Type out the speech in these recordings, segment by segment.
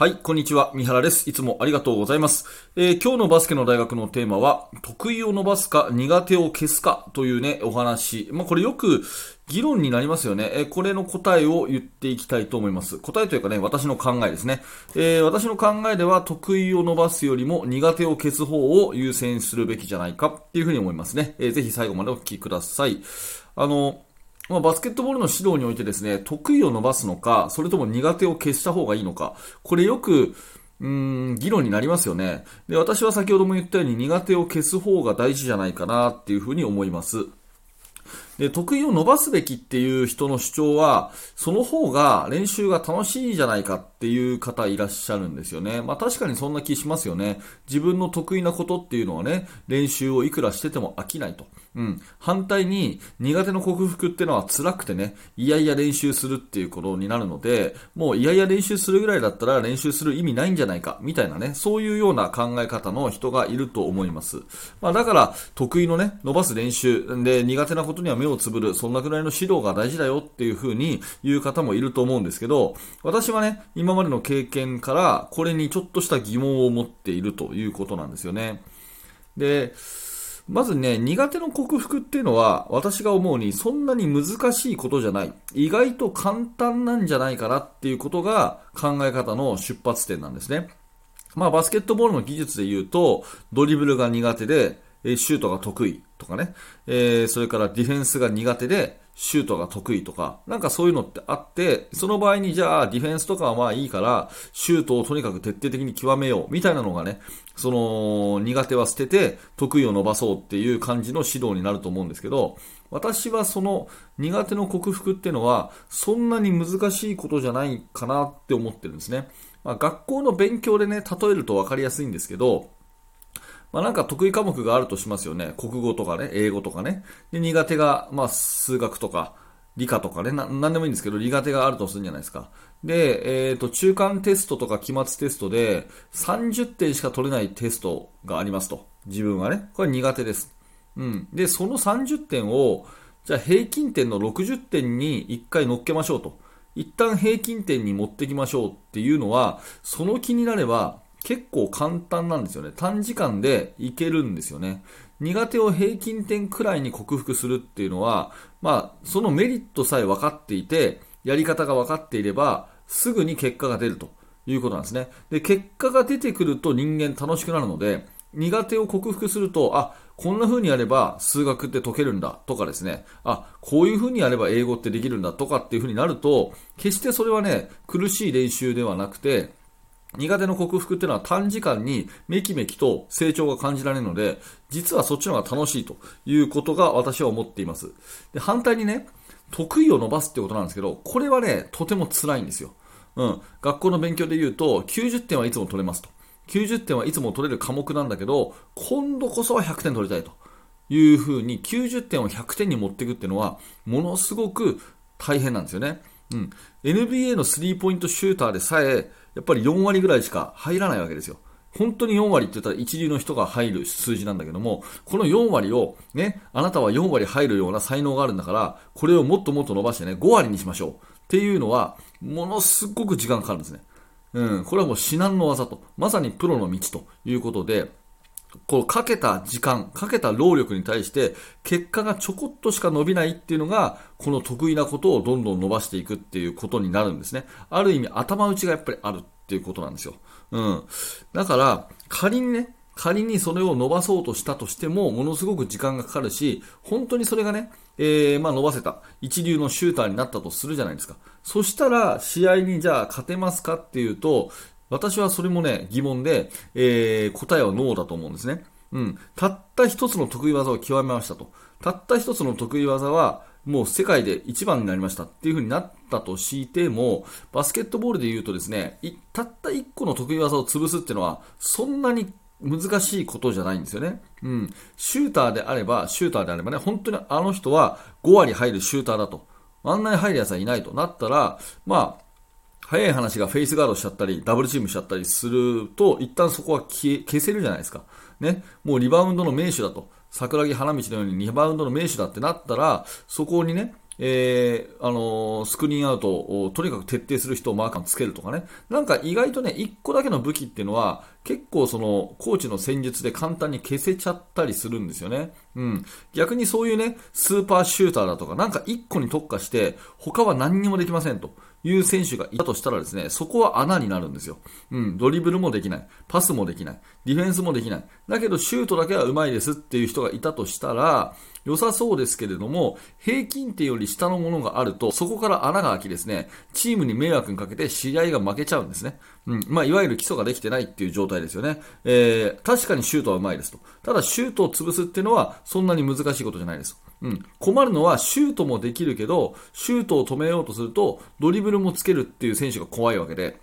はい、こんにちは。三原です。いつもありがとうございます。えー、今日のバスケの大学のテーマは、得意を伸ばすか、苦手を消すかというね、お話。まあ、これよく議論になりますよね。えー、これの答えを言っていきたいと思います。答えというかね、私の考えですね。えー、私の考えでは、得意を伸ばすよりも苦手を消す方を優先するべきじゃないかっていうふうに思いますね。えー、ぜひ最後までお聞きください。あの、まあ、バスケットボールの指導においてですね、得意を伸ばすのか、それとも苦手を消した方がいいのか、これよく、うん、議論になりますよね。で、私は先ほども言ったように苦手を消す方が大事じゃないかなっていうふうに思います。で、得意を伸ばすべきっていう人の主張は、その方が練習が楽しいじゃないかっていう方いらっしゃるんですよね。まあ確かにそんな気しますよね。自分の得意なことっていうのはね、練習をいくらしてても飽きないと。うん。反対に苦手の克服っていうのは辛くてね、いやいや練習するっていうことになるので、もういやいや練習するぐらいだったら練習する意味ないんじゃないか、みたいなね、そういうような考え方の人がいると思います。まあだから得意のね、伸ばす練習で苦手なことには目ををつぶる、そんなくらいの指導が大事だよっていう風に言う方もいると思うんですけど、私はね、今までの経験からこれにちょっとした疑問を持っているということなんですよね。で、まずね、苦手の克服っていうのは、私が思うにそんなに難しいことじゃない。意外と簡単なんじゃないかなっていうことが考え方の出発点なんですね。まあ、バスケットボールの技術で言うと、ドリブルが苦手で、シュートが得意とかね、えー、それからディフェンスが苦手で、シュートが得意とか、なんかそういうのってあって、その場合にじゃあディフェンスとかはまあいいから、シュートをとにかく徹底的に極めよう、みたいなのがね、その苦手は捨てて得意を伸ばそうっていう感じの指導になると思うんですけど、私はその苦手の克服っていうのは、そんなに難しいことじゃないかなって思ってるんですね。まあ、学校の勉強でね、例えると分かりやすいんですけど、まあ、なんか得意科目があるとしますよね。国語とかね、英語とかね。で、苦手が、まあ、数学とか、理科とかね、な、んでもいいんですけど、苦手があるとするんじゃないですか。で、えっ、ー、と、中間テストとか期末テストで、30点しか取れないテストがありますと。自分はね。これ苦手です。うん。で、その30点を、じゃあ平均点の60点に1回乗っけましょうと。一旦平均点に持ってきましょうっていうのは、その気になれば、結構簡単なんですよね。短時間でいけるんですよね。苦手を平均点くらいに克服するっていうのは、まあ、そのメリットさえ分かっていて、やり方が分かっていれば、すぐに結果が出るということなんですね。で、結果が出てくると人間楽しくなるので、苦手を克服すると、あ、こんな風にやれば数学って解けるんだとかですね、あ、こういう風にやれば英語ってできるんだとかっていう風になると、決してそれはね、苦しい練習ではなくて、苦手の克服っていうのは短時間にめきめきと成長が感じられるので、実はそっちの方が楽しいということが私は思っています。で反対にね、得意を伸ばすってことなんですけど、これはね、とても辛いんですよ。うん。学校の勉強で言うと、90点はいつも取れますと。90点はいつも取れる科目なんだけど、今度こそは100点取りたいというふうに、90点を100点に持っていくっていうのは、ものすごく大変なんですよね。うん。NBA のスリーポイントシューターでさえ、やっぱり4割ぐらいしか入らないわけですよ。本当に4割って言ったら一流の人が入る数字なんだけども、この4割をね、あなたは4割入るような才能があるんだから、これをもっともっと伸ばしてね、5割にしましょう。っていうのは、ものすごく時間かかるんですね。うん、これはもう至難の技と、まさにプロの道ということで、こうかけた時間、かけた労力に対して結果がちょこっとしか伸びないっていうのが、この得意なことをどんどん伸ばしていくっていうことになるんですね。ある意味頭打ちがやっぱりあるっていうことなんですよ。うん。だから、仮にね、仮にそれを伸ばそうとしたとしても、ものすごく時間がかかるし、本当にそれがね、えー、まあ伸ばせた。一流のシューターになったとするじゃないですか。そしたら、試合にじゃあ勝てますかっていうと、私はそれもね、疑問で、えー、答えはノーだと思うんですね。うん。たった一つの得意技を極めましたと。たった一つの得意技は、もう世界で一番になりましたっていう風になったとしても、バスケットボールで言うとですね、たった一個の得意技を潰すっていうのは、そんなに難しいことじゃないんですよね。うん。シューターであれば、シューターであればね、本当にあの人は5割入るシューターだと。あんなに入る奴はいないとなったら、まあ、早い話がフェイスガードしちゃったり、ダブルチームしちゃったりすると、一旦そこは消せるじゃないですか。ね。もうリバウンドの名手だと。桜木花道のようにリバウンドの名手だってなったら、そこにね、えー、あのー、スクリーンアウトをとにかく徹底する人をマーカーにつけるとかね。なんか意外とね、1個だけの武器っていうのは、結構その、コーチの戦術で簡単に消せちゃったりするんですよね。うん。逆にそういうね、スーパーシューターだとか、なんか1個に特化して、他は何にもできませんと。いう選手がいたとしたらですね、そこは穴になるんですよ。うん、ドリブルもできない、パスもできない、ディフェンスもできない。だけどシュートだけは上手いですっていう人がいたとしたら、良さそうですけれども、平均点より下のものがあると、そこから穴が開きですね、チームに迷惑にかけて試合が負けちゃうんですね。うん。まあ、いわゆる基礎ができてないっていう状態ですよね。えー、確かにシュートは上手いですと。ただ、シュートを潰すっていうのは、そんなに難しいことじゃないです。うん。困るのは、シュートもできるけど、シュートを止めようとすると、ドリブルもつけるっていう選手が怖いわけで、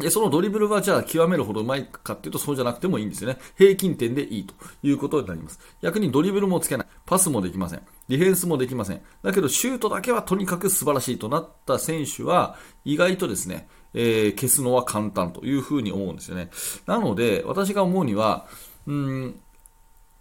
で、そのドリブルはじゃあ極めるほどうまいかっていうとそうじゃなくてもいいんですよね。平均点でいいということになります。逆にドリブルもつけない。パスもできません。ディフェンスもできません。だけどシュートだけはとにかく素晴らしいとなった選手は意外とですね、えー、消すのは簡単というふうに思うんですよね。なので、私が思うには、うん、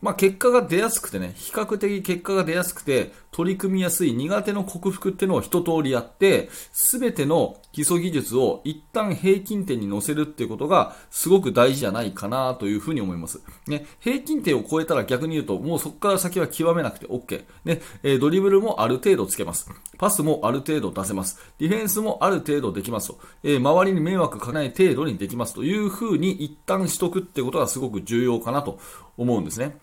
まあ、結果が出やすくてね、比較的結果が出やすくて、取り組みやすい苦手の克服ってのを一通りやって、すべての基礎技術を一旦平均点に乗せるっていうことがすごく大事じゃないかなというふうに思います。ね、平均点を超えたら逆に言うと、もうそこから先は極めなくて OK。ね、え、ドリブルもある程度つけます。パスもある程度出せます。ディフェンスもある程度できますと。えー、周りに迷惑かけない程度にできますというふうに一旦しとくってことがすごく重要かなと思うんですね。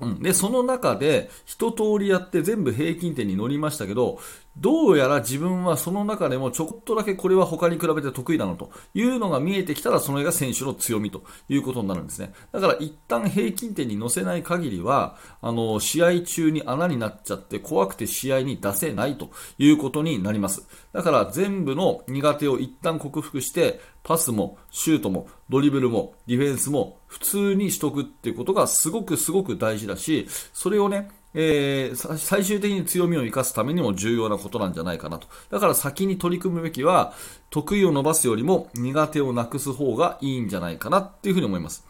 うん、で、その中で一通りやって全部平均点に乗りましたけど、どうやら自分はその中でもちょこっとだけこれは他に比べて得意なのというのが見えてきたらそれが選手の強みということになるんですね。だから一旦平均点に乗せない限りは、あの、試合中に穴になっちゃって怖くて試合に出せないということになります。だから全部の苦手を一旦克服して、パスもシュートもドリブルもディフェンスも普通にしとくっていうことがすごくすごく大事だし、それをね、えー、最終的に強みを生かすためにも重要なことなんじゃないかなと。だから先に取り組むべきは、得意を伸ばすよりも苦手をなくす方がいいんじゃないかなっていうふうに思います。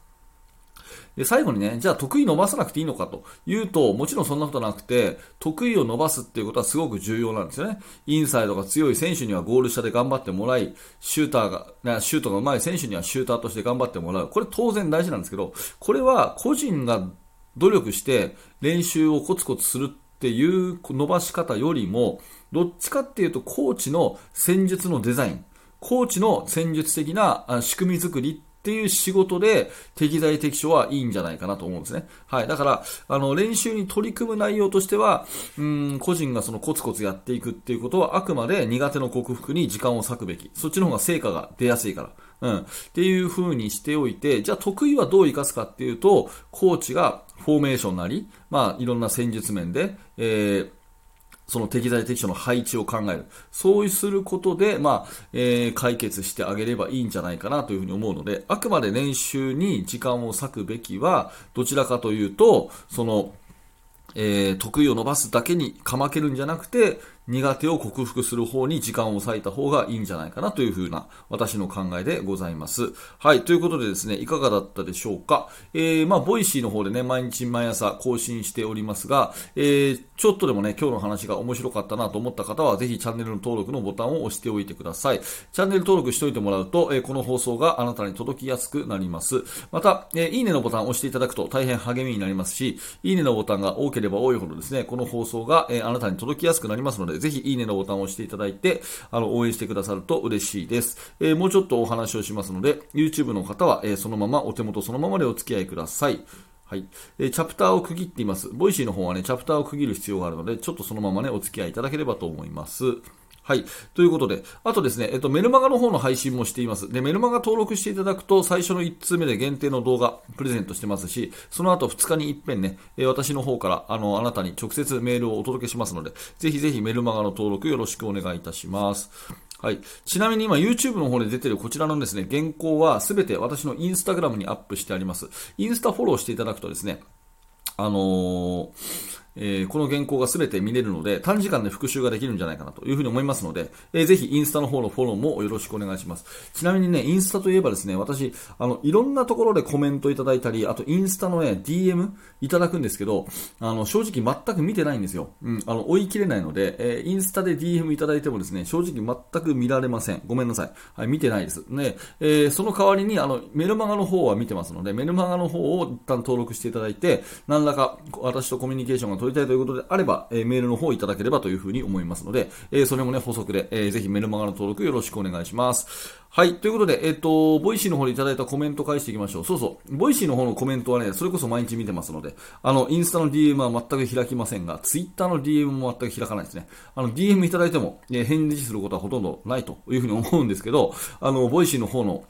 で、最後にね、じゃあ得意伸ばさなくていいのかというと、もちろんそんなことなくて、得意を伸ばすっていうことはすごく重要なんですよね。インサイドが強い選手にはゴール下で頑張ってもらい、シューターが、シュートが上手い選手にはシューターとして頑張ってもらう。これ当然大事なんですけど、これは個人が努力して練習をコツコツするっていう伸ばし方よりも、どっちかっていうとコーチの戦術のデザイン、コーチの戦術的な仕組み作りっていう仕事で適材適所はいいんじゃないかなと思うんですね。はい。だから、あの、練習に取り組む内容としては、うん、個人がそのコツコツやっていくっていうことはあくまで苦手の克服に時間を割くべき。そっちの方が成果が出やすいから。うん。っていう風にしておいて、じゃあ得意はどう活かすかっていうと、コーチがフォーメーションなり、まあ、いろんな戦術面で、えー、その適材適所の配置を考える。そうすることで、まあ、えー、解決してあげればいいんじゃないかなというふうに思うので、あくまで練習に時間を割くべきは、どちらかというと、その、えー、得意を伸ばすだけにかまけるんじゃなくて、苦手を克服する方に時間を割いた方がいいんじゃないかなというふうな私の考えでございます。はい。ということでですね、いかがだったでしょうか？えー、まあ、 Voicy の方でね、毎日毎朝更新しておりますが、えー、ちょっとでもね、今日の話が面白かったなと思った方は、ぜひチャンネルの登録のボタンを押しておいてください。チャンネル登録しておいてもらうと、えー、この放送があなたに届きやすくなります。また、えー、いいねのボタンを押していただくと大変励みになりますし、いいねのボタンが多ければ多いほどですね、この放送が、えー、あなたに届きやすくなりますので、ぜひいいねのボタンを押していただいて、あの、応援してくださると嬉しいです。えー、もうちょっとお話をしますので、YouTube の方は、えー、そのまま、お手元そのままでお付き合いください。はい。えー、チャプターを区切っています。 Voicy の方はね、チャプターを区切る必要があるので、ちょっとそのままね、お付き合いいただければと思います。はい。ということで、あとですね、えっと、メルマガの方の配信もしています。で、メルマガ登録していただくと、最初の1通目で限定の動画、プレゼントしてますし、その後2日に一遍ね、え私の方から、あの、あなたに直接メールをお届けしますので、ぜひぜひメルマガの登録よろしくお願いいたします。はい。ちなみに今 YouTube の方で出てるこちらのですね、原稿はすべて私のインスタグラムにアップしてあります。インスタフォローしていただくとですね、あのーえー、この原稿が全て見れるので、短時間で復習ができるんじゃないかなというふうに思いますので、えー、ぜひインスタの方のフォローもよろしくお願いします。ちなみにね、インスタといえばですね、私、あの、いろんなところでコメントいただいたり、あとインスタのね、DM いただくんですけど、あの、正直全く見てないんですよ。うん、あの、追い切れないので、えー、インスタで DM いただいてもですね、正直全く見られません。ごめんなさい。はい、見てないです。ね、えー、その代わりに、あの、メルマガの方は見てますので、メルマガの方を一旦登録していただいて、何らか私とコミュニケーションが取りたいということであれば、えー、メールの方をいただければというふうに思いますので、えー、それもね、補足で、えー、ぜひメルマガの登録よろしくお願いします。はい。ということで、えっ、と、 Voicy の方でいただいたコメント返していきましょう。そうそう。 Voicy の方のコメントはね、それこそ毎日見てますので、あの、インスタの DM は全く開きませんが、ツイッターの DM も全く開かないですね。あの、DM いただいても、え返事することはほとんどないというふうに思うんですけど、あの、 Voicy の方の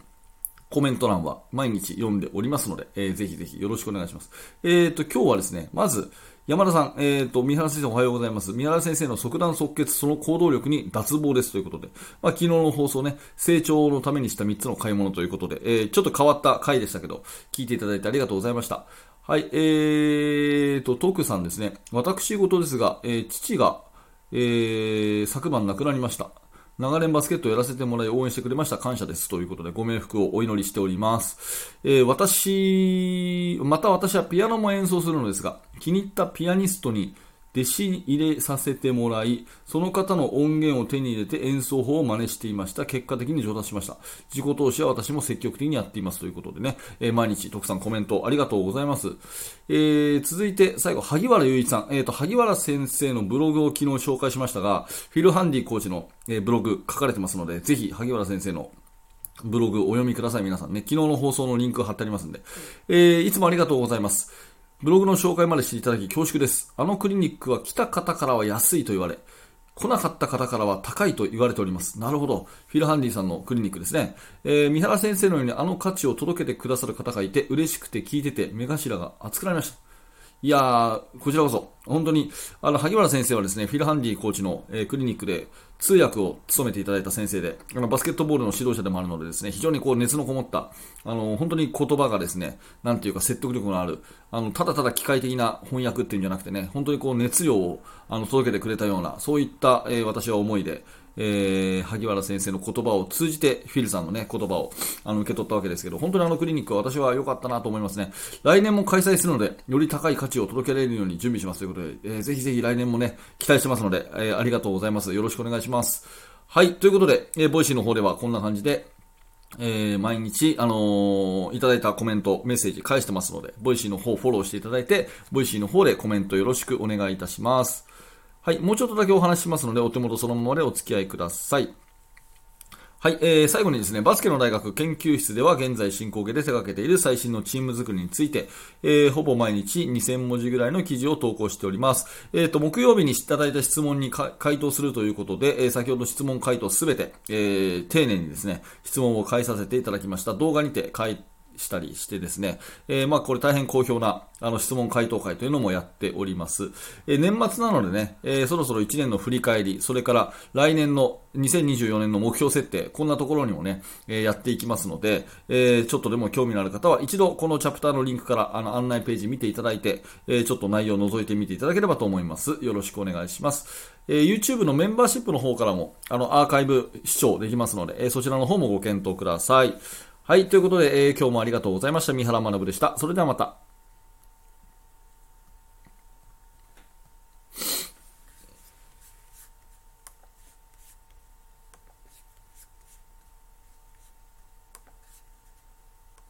コメント欄は毎日読んでおりますので、えー、ぜひぜひよろしくお願いします。えっ、と、今日はですね、まず、山田さん、えっ、ー、と、三原先生おはようございます。三原先生の即断即決、その行動力に脱帽ですということで、まあ、昨日の放送ね、成長のためにした3つの買い物ということで、えー、ちょっと変わった回でしたけど、聞いていただいてありがとうございました。はい、えーと、トークさんですね。私事ですが、えー、父が、えー、昨晩亡くなりました。長年バスケットをやらせてもらい応援してくれました。感謝です。ということで、ご冥福をお祈りしております。えー、私、また私はピアノも演奏するのですが、気に入ったピアニストに弟子入れさせてもらい、その方の音源を手に入れて演奏法を真似していました。結果的に上達しました。自己投資は私も積極的にやっていますということでね、えー、毎日、徳さんコメントありがとうございます。えー、続いて、最後、萩原雄一さん。えっ、ー、と、萩原先生のブログを昨日紹介しましたが、フィル・ハンディコーチの、え、ブログ書かれてますので、ぜひ、萩原先生のブログお読みください、皆さんね。昨日の放送のリンク貼ってありますんで。えー、いつもありがとうございます。ブログの紹介までしていただき恐縮です。あのクリニックは来た方からは安いと言われ、来なかった方からは高いと言われております。なるほど。フィル・ハンディさんのクリニックですね。えー、三原先生のようにあの価値を届けてくださる方がいて、嬉しくて聞いてて、目頭が熱くなりました。いやー、こちらこそ、本当に、あの、萩原先生はですね、フィル・ハンディコーチの、えー、クリニックで通訳を務めていただいた先生で、あの、バスケットボールの指導者でもあるのでですね、非常にこう、熱のこもった、あの、本当に言葉がですね、なんていうか説得力のある、あの、ただただ機械的な翻訳っていうんじゃなくてね、本当にこう、熱量を、あの、届けてくれたような、そういった、えー、私は思いで、えー、萩原先生の言葉を通じて、フィルさんのね、言葉を、あの、受け取ったわけですけど、本当にあのクリニックは私は良かったなと思いますね。来年も開催するので、より高い価値を届けられるように準備しますということで、えー、ぜひぜひ来年もね、期待してますので、えー、ありがとうございます。よろしくお願いします。はい、ということで、えー、 Voicy の方ではこんな感じで、えー、毎日、あのー、いただいたコメント、メッセージ返してますので、 Voicy の方フォローしていただいて、 Voicy の方でコメントよろしくお願いいたします。はい、もうちょっとだけお話ししますので、お手元そのままでお付き合いください。はい、えー、最後にですね、バスケの大学研究室では現在進行形で手掛けている最新のチーム作りについて、えー、ほぼ毎日2000文字ぐらいの記事を投稿しております。えっ、ー、と、木曜日にいただいた質問に回答するということで、えー、先ほど質問回答すべて、えー、丁寧にですね、質問を返させていただきました。動画にて回したりしてですね、えー、まあこれ大変好評なあの質問回答会というのもやっております。えー、年末なのでね、えー、そろそろ1年の振り返り、それから来年の2024年の目標設定、こんなところにもね、えやっていきますので、えちょっとでも興味のある方は一度このチャプターのリンクからあの案内ページ見ていただいて、えちょっと内容を覗いてみていただければと思います。よろしくお願いします。え YouTube のメンバーシップの方からもあのアーカイブ視聴できますので、えそちらの方もご検討ください。はい、ということで、えー、今日もありがとうございました。三原学でした。それではまた。